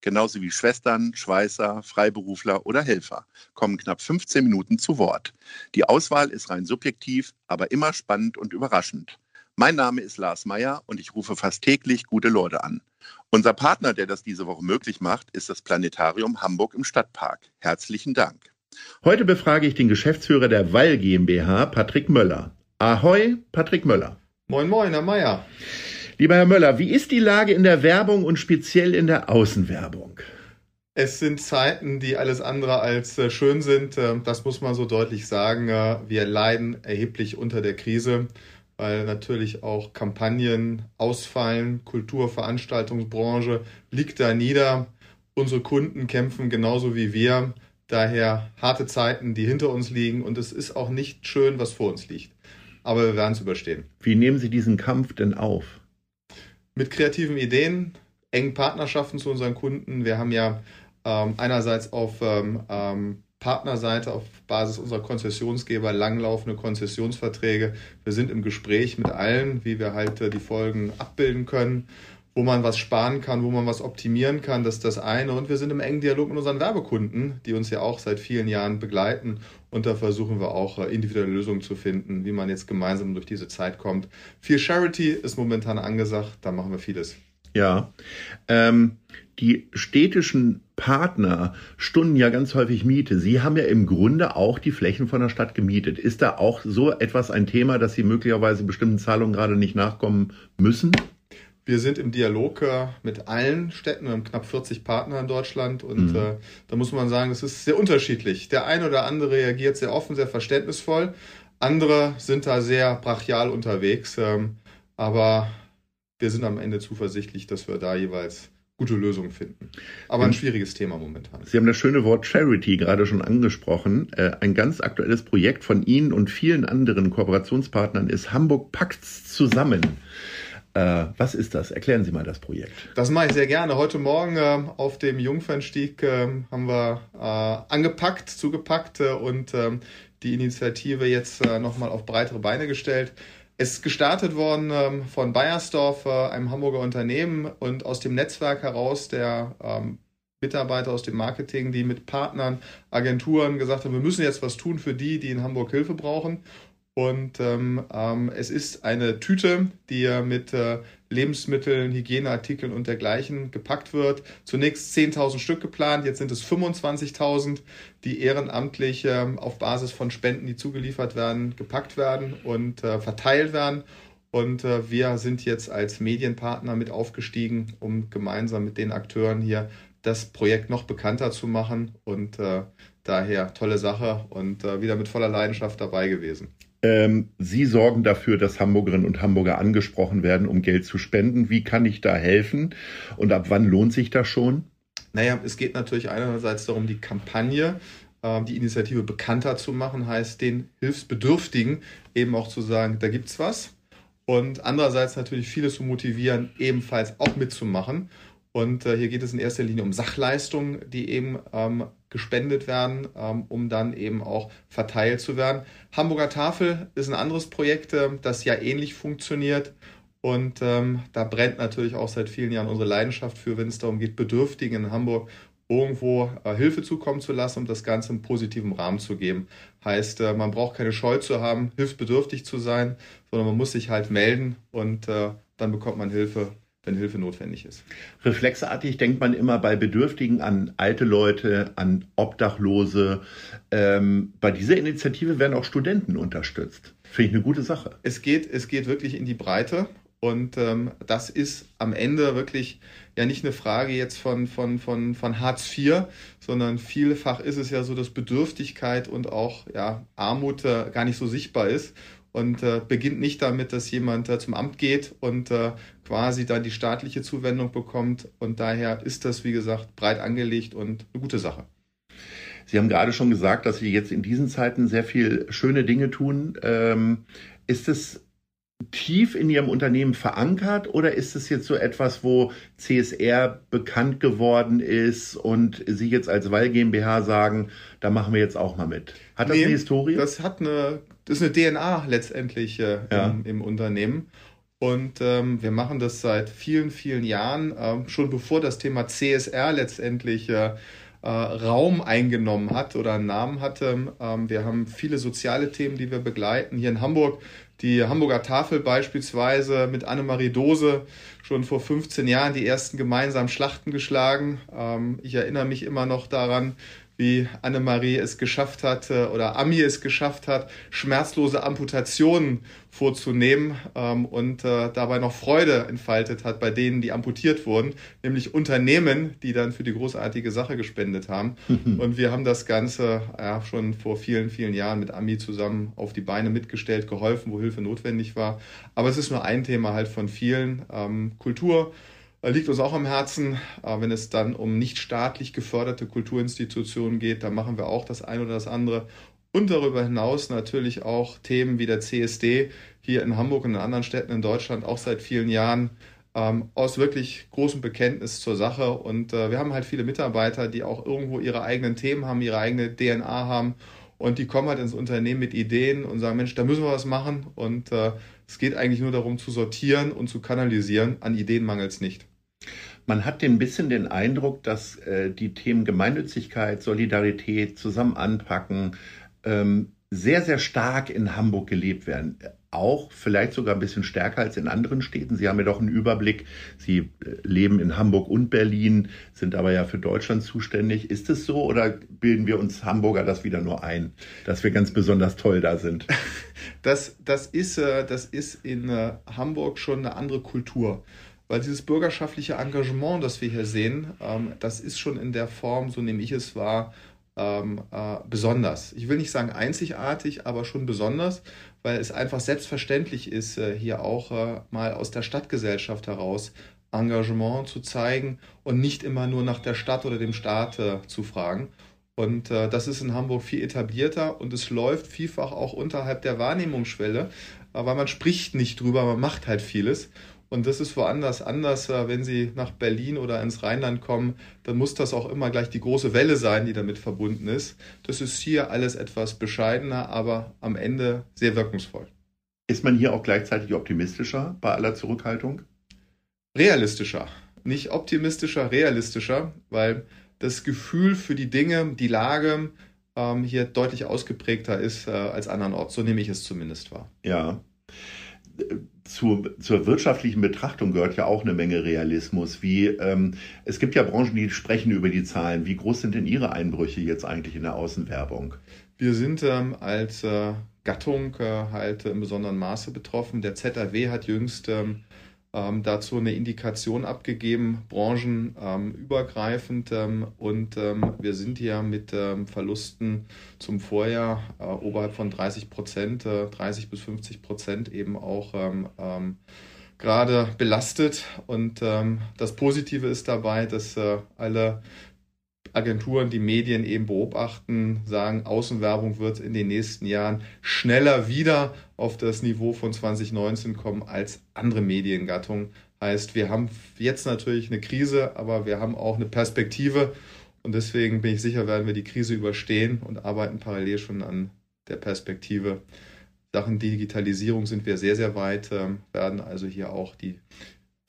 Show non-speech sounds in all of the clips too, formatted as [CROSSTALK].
genauso wie Schwestern, Schweißer, Freiberufler oder Helfer, kommen knapp 15 Minuten zu Wort. Die Auswahl ist rein subjektiv, aber immer spannend und überraschend. Mein Name ist Lars Meyer und ich rufe fast täglich gute Leute an. Unser Partner, der das diese Woche möglich macht, ist das Planetarium Hamburg im Stadtpark. Herzlichen Dank. Heute befrage ich den Geschäftsführer der Wall GmbH, Patrick Möller. Ahoi, Patrick Möller. Moin, moin, Herr Meyer. Lieber Herr Möller, wie ist die Lage in der Werbung und speziell in der Außenwerbung? Es sind Zeiten, die alles andere als äh, schön sind. Äh, das muss man so deutlich sagen. Äh, wir leiden erheblich unter der Krise, weil natürlich auch Kampagnen ausfallen. Kultur, Veranstaltungsbranche liegt da nieder. Unsere Kunden kämpfen genauso wie wir. Daher harte Zeiten, die hinter uns liegen. Und es ist auch nicht schön, was vor uns liegt. Aber wir werden es überstehen. Wie nehmen Sie diesen Kampf denn auf? Mit kreativen Ideen, engen Partnerschaften zu unseren Kunden. Wir haben ja ähm, einerseits auf ähm, ähm, Partnerseite auf Basis unserer Konzessionsgeber langlaufende Konzessionsverträge. Wir sind im Gespräch mit allen, wie wir halt äh, die Folgen abbilden können, wo man was sparen kann, wo man was optimieren kann. Das ist das eine. Und wir sind im engen Dialog mit unseren Werbekunden, die uns ja auch seit vielen Jahren begleiten. Und da versuchen wir auch äh, individuelle Lösungen zu finden, wie man jetzt gemeinsam durch diese Zeit kommt. Viel Charity ist momentan angesagt, da machen wir vieles. Ja, ähm, die städtischen Partner stunden ja ganz häufig Miete. Sie haben ja im Grunde auch die Flächen von der Stadt gemietet. Ist da auch so etwas ein Thema, dass Sie möglicherweise bestimmten Zahlungen gerade nicht nachkommen müssen? Wir sind im Dialog mit allen Städten, wir haben knapp 40 Partner in Deutschland und mhm. äh, da muss man sagen, es ist sehr unterschiedlich. Der eine oder andere reagiert sehr offen, sehr verständnisvoll, andere sind da sehr brachial unterwegs, ähm, aber wir sind am Ende zuversichtlich, dass wir da jeweils gute Lösungen finden. Aber ein schwieriges Thema momentan. Sie haben das schöne Wort Charity gerade schon angesprochen. Äh, ein ganz aktuelles Projekt von Ihnen und vielen anderen Kooperationspartnern ist Hamburg packt's zusammen. Äh, was ist das? Erklären Sie mal das Projekt. Das mache ich sehr gerne. Heute Morgen äh, auf dem Jungfernstieg äh, haben wir äh, angepackt, zugepackt äh, und ähm, die Initiative jetzt äh, nochmal auf breitere Beine gestellt. Es ist gestartet worden ähm, von Bayersdorf, einem Hamburger Unternehmen und aus dem Netzwerk heraus der ähm, Mitarbeiter aus dem Marketing, die mit Partnern, Agenturen gesagt haben, wir müssen jetzt was tun für die, die in Hamburg Hilfe brauchen. Und ähm, ähm, es ist eine Tüte, die mit äh, Lebensmitteln, Hygieneartikeln und dergleichen gepackt wird. Zunächst 10.000 Stück geplant, jetzt sind es 25.000, die ehrenamtlich äh, auf Basis von Spenden, die zugeliefert werden, gepackt werden und äh, verteilt werden. Und äh, wir sind jetzt als Medienpartner mit aufgestiegen, um gemeinsam mit den Akteuren hier das Projekt noch bekannter zu machen. Und äh, daher tolle Sache und äh, wieder mit voller Leidenschaft dabei gewesen. Ähm, Sie sorgen dafür, dass Hamburgerinnen und Hamburger angesprochen werden, um Geld zu spenden. Wie kann ich da helfen? Und ab wann lohnt sich das schon? Naja, es geht natürlich einerseits darum, die Kampagne, äh, die Initiative bekannter zu machen, heißt den Hilfsbedürftigen eben auch zu sagen, da gibt's was. Und andererseits natürlich viele zu motivieren, ebenfalls auch mitzumachen. Und äh, hier geht es in erster Linie um Sachleistungen, die eben ähm, gespendet werden, ähm, um dann eben auch verteilt zu werden. Hamburger Tafel ist ein anderes Projekt, äh, das ja ähnlich funktioniert. Und ähm, da brennt natürlich auch seit vielen Jahren unsere Leidenschaft für, wenn es darum geht, Bedürftigen in Hamburg irgendwo äh, Hilfe zukommen zu lassen, um das Ganze im positiven Rahmen zu geben. Heißt, äh, man braucht keine Scheu zu haben, hilfsbedürftig zu sein, sondern man muss sich halt melden und äh, dann bekommt man Hilfe wenn Hilfe notwendig ist. Reflexartig denkt man immer bei Bedürftigen an alte Leute, an Obdachlose. Ähm, bei dieser Initiative werden auch Studenten unterstützt. Finde ich eine gute Sache. Es geht, es geht wirklich in die Breite und ähm, das ist am Ende wirklich ja nicht eine Frage jetzt von, von, von, von Hartz IV, sondern vielfach ist es ja so, dass Bedürftigkeit und auch ja, Armut äh, gar nicht so sichtbar ist und äh, beginnt nicht damit, dass jemand äh, zum Amt geht und äh, quasi dann die staatliche Zuwendung bekommt. Und daher ist das, wie gesagt, breit angelegt und eine gute Sache. Sie haben gerade schon gesagt, dass Sie jetzt in diesen Zeiten sehr viel schöne Dinge tun. Ähm, ist es tief in Ihrem Unternehmen verankert oder ist es jetzt so etwas, wo CSR bekannt geworden ist und Sie jetzt als Weil GmbH sagen, da machen wir jetzt auch mal mit? Hat das nee, eine Historie? Das hat eine, das ist eine DNA letztendlich äh, ja. im, im, Unternehmen. Und ähm, wir machen das seit vielen, vielen Jahren, äh, schon bevor das Thema CSR letztendlich äh, äh, Raum eingenommen hat oder einen Namen hatte. Ähm, wir haben viele soziale Themen, die wir begleiten. Hier in Hamburg die Hamburger Tafel beispielsweise mit Annemarie Dose schon vor 15 Jahren die ersten gemeinsamen Schlachten geschlagen. Ähm, ich erinnere mich immer noch daran, wie Annemarie es geschafft hat oder Ami es geschafft hat, schmerzlose Amputationen vorzunehmen ähm, und äh, dabei noch Freude entfaltet hat bei denen, die amputiert wurden, nämlich Unternehmen, die dann für die großartige Sache gespendet haben. [LAUGHS] und wir haben das Ganze ja, schon vor vielen, vielen Jahren mit Ami zusammen auf die Beine mitgestellt, geholfen, wo Hilfe notwendig war. Aber es ist nur ein Thema halt von vielen. Ähm, Kultur liegt uns auch am Herzen. Äh, wenn es dann um nicht staatlich geförderte Kulturinstitutionen geht, dann machen wir auch das eine oder das andere. Und darüber hinaus natürlich auch Themen wie der CSD hier in Hamburg und in anderen Städten in Deutschland auch seit vielen Jahren ähm, aus wirklich großem Bekenntnis zur Sache. Und äh, wir haben halt viele Mitarbeiter, die auch irgendwo ihre eigenen Themen haben, ihre eigene DNA haben. Und die kommen halt ins Unternehmen mit Ideen und sagen, Mensch, da müssen wir was machen. Und äh, es geht eigentlich nur darum zu sortieren und zu kanalisieren. An Ideen mangelt es nicht. Man hat ein bisschen den Eindruck, dass äh, die Themen Gemeinnützigkeit, Solidarität, zusammen anpacken, ähm, sehr, sehr stark in Hamburg gelebt werden. Auch vielleicht sogar ein bisschen stärker als in anderen Städten. Sie haben ja doch einen Überblick. Sie äh, leben in Hamburg und Berlin, sind aber ja für Deutschland zuständig. Ist es so oder bilden wir uns Hamburger das wieder nur ein, dass wir ganz besonders toll da sind? [LAUGHS] Das, das, ist, äh, das ist in äh, Hamburg schon eine andere Kultur. Weil dieses bürgerschaftliche Engagement, das wir hier sehen, ähm, das ist schon in der Form, so nehme ich es wahr, ähm, äh, besonders. Ich will nicht sagen einzigartig, aber schon besonders, weil es einfach selbstverständlich ist, äh, hier auch äh, mal aus der Stadtgesellschaft heraus Engagement zu zeigen und nicht immer nur nach der Stadt oder dem Staat äh, zu fragen. Und äh, das ist in Hamburg viel etablierter und es läuft vielfach auch unterhalb der Wahrnehmungsschwelle, weil man spricht nicht drüber, man macht halt vieles. Und das ist woanders anders. Äh, wenn Sie nach Berlin oder ins Rheinland kommen, dann muss das auch immer gleich die große Welle sein, die damit verbunden ist. Das ist hier alles etwas bescheidener, aber am Ende sehr wirkungsvoll. Ist man hier auch gleichzeitig optimistischer bei aller Zurückhaltung? Realistischer. Nicht optimistischer, realistischer, weil das Gefühl für die Dinge, die Lage ähm, hier deutlich ausgeprägter ist äh, als andernorts. So nehme ich es zumindest wahr. Ja zu, zur wirtschaftlichen Betrachtung gehört ja auch eine Menge Realismus. Wie ähm, es gibt ja Branchen, die sprechen über die Zahlen. Wie groß sind denn Ihre Einbrüche jetzt eigentlich in der Außenwerbung? Wir sind ähm, als äh, Gattung äh, halt im besonderen Maße betroffen. Der ZAW hat jüngst ähm, ähm, dazu eine Indikation abgegeben, branchenübergreifend. Ähm, und ähm, wir sind hier mit ähm, Verlusten zum Vorjahr äh, oberhalb von 30 Prozent, äh, 30 bis 50 Prozent eben auch ähm, gerade belastet. Und das Positive ist dabei, dass äh, alle Agenturen, die Medien eben beobachten, sagen, Außenwerbung wird in den nächsten Jahren schneller wieder auf das Niveau von 2019 kommen als andere Mediengattungen. Heißt, wir haben jetzt natürlich eine Krise, aber wir haben auch eine Perspektive und deswegen bin ich sicher, werden wir die Krise überstehen und arbeiten parallel schon an der Perspektive. Sachen Digitalisierung sind wir sehr, sehr weit, ähm, werden also hier auch die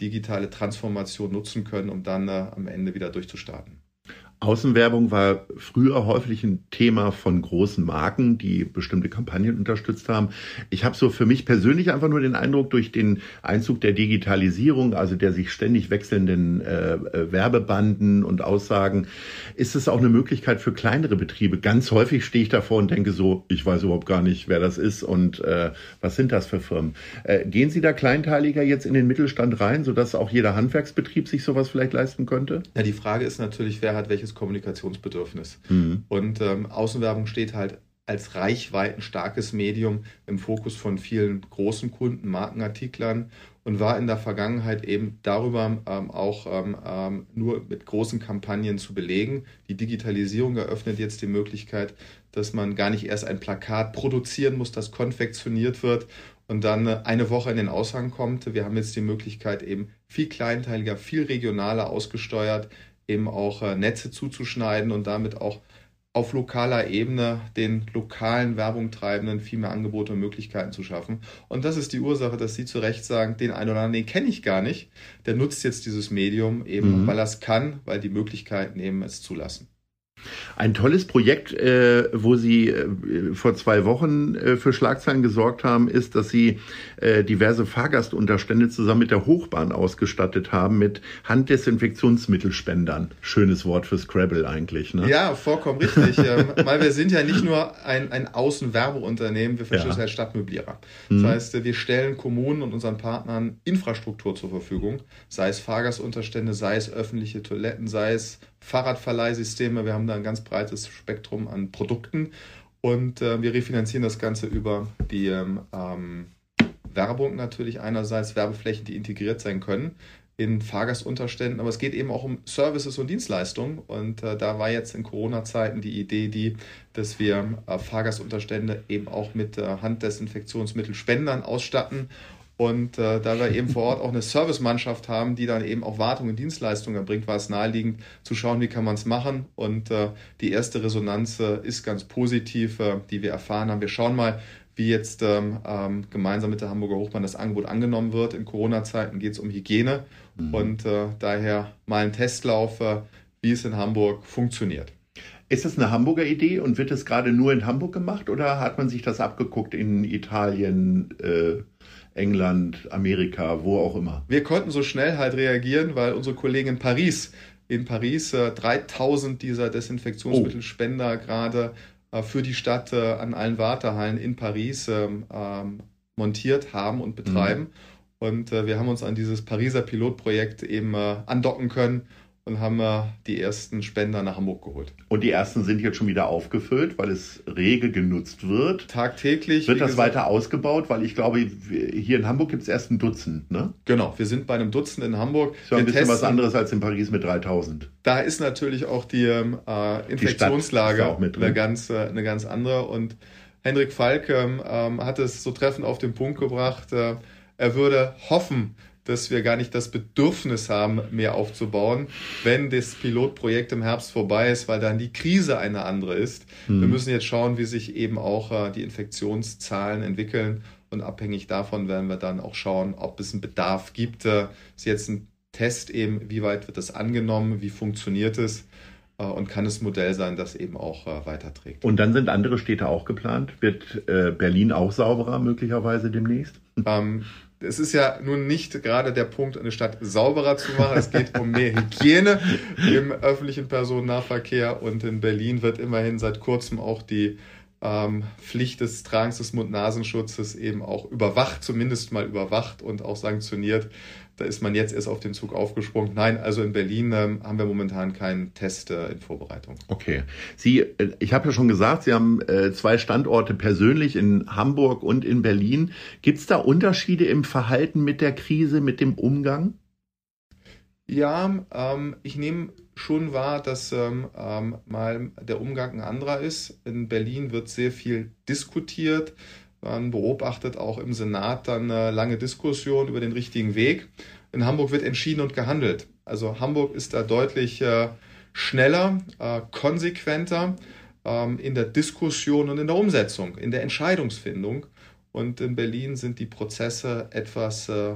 digitale Transformation nutzen können, um dann äh, am Ende wieder durchzustarten. Außenwerbung war früher häufig ein Thema von großen Marken, die bestimmte Kampagnen unterstützt haben. Ich habe so für mich persönlich einfach nur den Eindruck, durch den Einzug der Digitalisierung, also der sich ständig wechselnden äh, äh, Werbebanden und Aussagen, ist es auch eine Möglichkeit für kleinere Betriebe. Ganz häufig stehe ich davor und denke so, ich weiß überhaupt gar nicht, wer das ist und äh, was sind das für Firmen. Äh, gehen Sie da kleinteiliger jetzt in den Mittelstand rein, sodass auch jeder Handwerksbetrieb sich sowas vielleicht leisten könnte? Ja, die Frage ist natürlich, wer hat welches starkes Kommunikationsbedürfnis. Mhm. Und ähm, Außenwerbung steht halt als reichweitenstarkes Medium im Fokus von vielen großen Kunden, Markenartiklern. und war in der Vergangenheit eben darüber ähm, auch ähm, ähm, nur mit großen Kampagnen zu belegen. Die Digitalisierung eröffnet jetzt die Möglichkeit, dass man gar nicht erst ein Plakat produzieren muss, das konfektioniert wird und dann äh, eine Woche in den Aushang kommt. Wir haben jetzt die Möglichkeit, eben viel kleinteiliger, viel regionaler ausgesteuert, eben auch äh, Netze zuzuschneiden und damit auch auf lokaler Ebene den lokalen Werbungtreibenden viel mehr Angebote und Möglichkeiten zu schaffen. Und das ist die Ursache, dass Sie zu Recht sagen, den einen oder anderen, den kenne ich gar nicht. Der nutzt jetzt dieses Medium eben, mhm. weil er es kann, weil die Möglichkeiten eben es zulassen. Ein tolles Projekt, äh, wo Sie äh, vor zwei Wochen äh, für Schlagzeilen gesorgt haben, ist, dass Sie äh, diverse Fahrgastunterstände zusammen mit der Hochbahn ausgestattet haben mit Handdesinfektionsmittelspendern. Schönes Wort für Scrabble eigentlich. Ne? Ja, vollkommen richtig. ähm, [LAUGHS] weil wir sind ja nicht nur ein, ein Außenwerbeunternehmen, wir verstehen ja. als Stadtmöblierer. Das mhm. heißt, wir stellen Kommunen und unseren Partnern Infrastruktur zur Verfügung, sei es Fahrgastunterstände, sei es öffentliche Toiletten, sei es Fahrradverleihsysteme. Wir haben da ein ganz breites Spektrum an Produkten und äh, wir refinanzieren das Ganze über die ähm, ähm, Werbung natürlich einerseits, Werbeflächen, die integriert sein können in Fahrgastunterständen, aber es geht eben auch um Services und Dienstleistungen. Und äh, da war jetzt in Corona-Zeiten die Idee, die, dass wir äh, Fahrgastunterstände eben auch mit äh, Handdesinfektionsmittelspendern ausstatten und äh, da wir eben vor Ort auch eine Servicemannschaft haben, die dann eben auch Wartung und Dienstleistungen erbringt, war es naheliegend zu schauen, wie kann man es machen. Und äh, die erste Resonanz äh, ist ganz positiv, äh, die wir erfahren haben. Wir schauen mal, wie jetzt ähm, ähm, gemeinsam mit der Hamburger Hochbahn das Angebot angenommen wird. In Corona-Zeiten geht es um Hygiene mhm. und äh, daher mal ein Testlauf, äh, wie es in Hamburg funktioniert. Ist das eine Hamburger Idee und wird es gerade nur in Hamburg gemacht oder hat man sich das abgeguckt in Italien? Äh England, Amerika, wo auch immer. Wir konnten so schnell halt reagieren, weil unsere Kollegen in Paris, in Paris äh, 3000 dieser Desinfektionsmittelspender oh. gerade äh, für die Stadt äh, an allen Wartehallen in Paris ähm, ähm, montiert haben und betreiben. Mhm. Und äh, wir haben uns an dieses Pariser Pilotprojekt eben äh, andocken können und haben wir die ersten Spender nach Hamburg geholt. Und die ersten sind jetzt schon wieder aufgefüllt, weil es rege genutzt wird. Tagtäglich. Wird das gesagt, weiter ausgebaut? Weil ich glaube, hier in Hamburg gibt es erst ein Dutzend, ne? Genau, wir sind bei einem Dutzend in Hamburg. Das war ein bisschen testen. was anderes als in Paris mit 3000. Da ist natürlich auch die äh, Infektionslage die eine, ganz, eine ganz andere. Und Hendrik Falk ähm, hat es so treffend auf den Punkt gebracht. Äh, er würde hoffen, dass wir gar nicht das Bedürfnis haben, mehr aufzubauen, wenn das Pilotprojekt im Herbst vorbei ist, weil dann die Krise eine andere ist. Mhm. Wir müssen jetzt schauen, wie sich eben auch äh, die Infektionszahlen entwickeln und abhängig davon werden wir dann auch schauen, ob es einen Bedarf gibt. Äh, ist jetzt ein Test eben, wie weit wird das angenommen, wie funktioniert es äh, und kann es Modell sein, das eben auch äh, weiterträgt. Und dann sind andere Städte auch geplant. Wird äh, Berlin auch sauberer möglicherweise demnächst? Ähm, es ist ja nun nicht gerade der Punkt, eine Stadt sauberer zu machen. Es geht um mehr Hygiene im öffentlichen Personennahverkehr und in Berlin wird immerhin seit kurzem auch die ähm, Pflicht des Tragens des Mund-Nasenschutzes eben auch überwacht, zumindest mal überwacht und auch sanktioniert. Da ist man jetzt erst auf den Zug aufgesprungen. Nein, also in Berlin ähm, haben wir momentan keinen Test äh, in Vorbereitung. Okay. Sie, äh, ich habe ja schon gesagt, Sie haben äh, zwei Standorte persönlich in Hamburg und in Berlin. Gibt es da Unterschiede im Verhalten mit der Krise, mit dem Umgang? Ja, ähm, ich nehme schon wahr, dass ähm, ähm, mal der Umgang ein anderer ist. In Berlin wird sehr viel diskutiert. Man beobachtet auch im Senat dann eine lange Diskussion über den richtigen Weg. In Hamburg wird entschieden und gehandelt. Also Hamburg ist da deutlich äh, schneller, äh, konsequenter ähm, in der Diskussion und in der Umsetzung, in der Entscheidungsfindung. Und in Berlin sind die Prozesse etwas äh,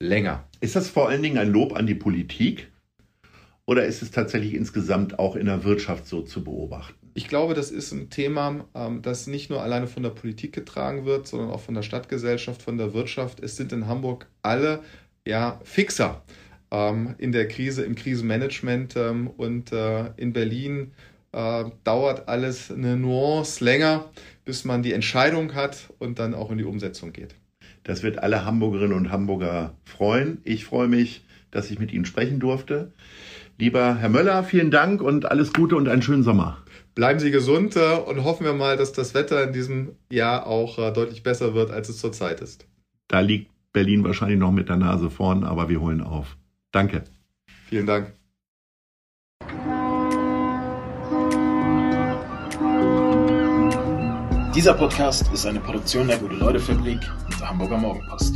länger. Ist das vor allen Dingen ein Lob an die Politik? Oder ist es tatsächlich insgesamt auch in der Wirtschaft so zu beobachten? Ich glaube, das ist ein Thema, ähm, das nicht nur alleine von der Politik getragen wird, sondern auch von der Stadtgesellschaft, von der Wirtschaft. Es sind in Hamburg alle ja, Fixer ähm, in der Krise, im Krisenmanagement ähm, und äh, in Berlin äh, dauert alles eine Nuance länger, bis man die Entscheidung hat und dann auch in die Umsetzung geht. Das wird alle Hamburgerinnen und Hamburger freuen. Ich freue mich, dass ich mit Ihnen sprechen durfte. Lieber Herr Möller, vielen Dank und alles Gute und einen schönen Sommer. Bleiben Sie gesund äh, und hoffen wir mal, dass das Wetter in diesem Jahr auch äh, deutlich besser wird, als es zurzeit ist. Da liegt Berlin wahrscheinlich noch mit der Nase vorn, aber wir holen auf. Danke. Vielen Dank. Dieser Podcast ist eine Produktion der Gute-Leute-Fabrik und der Hamburger Morgenpost.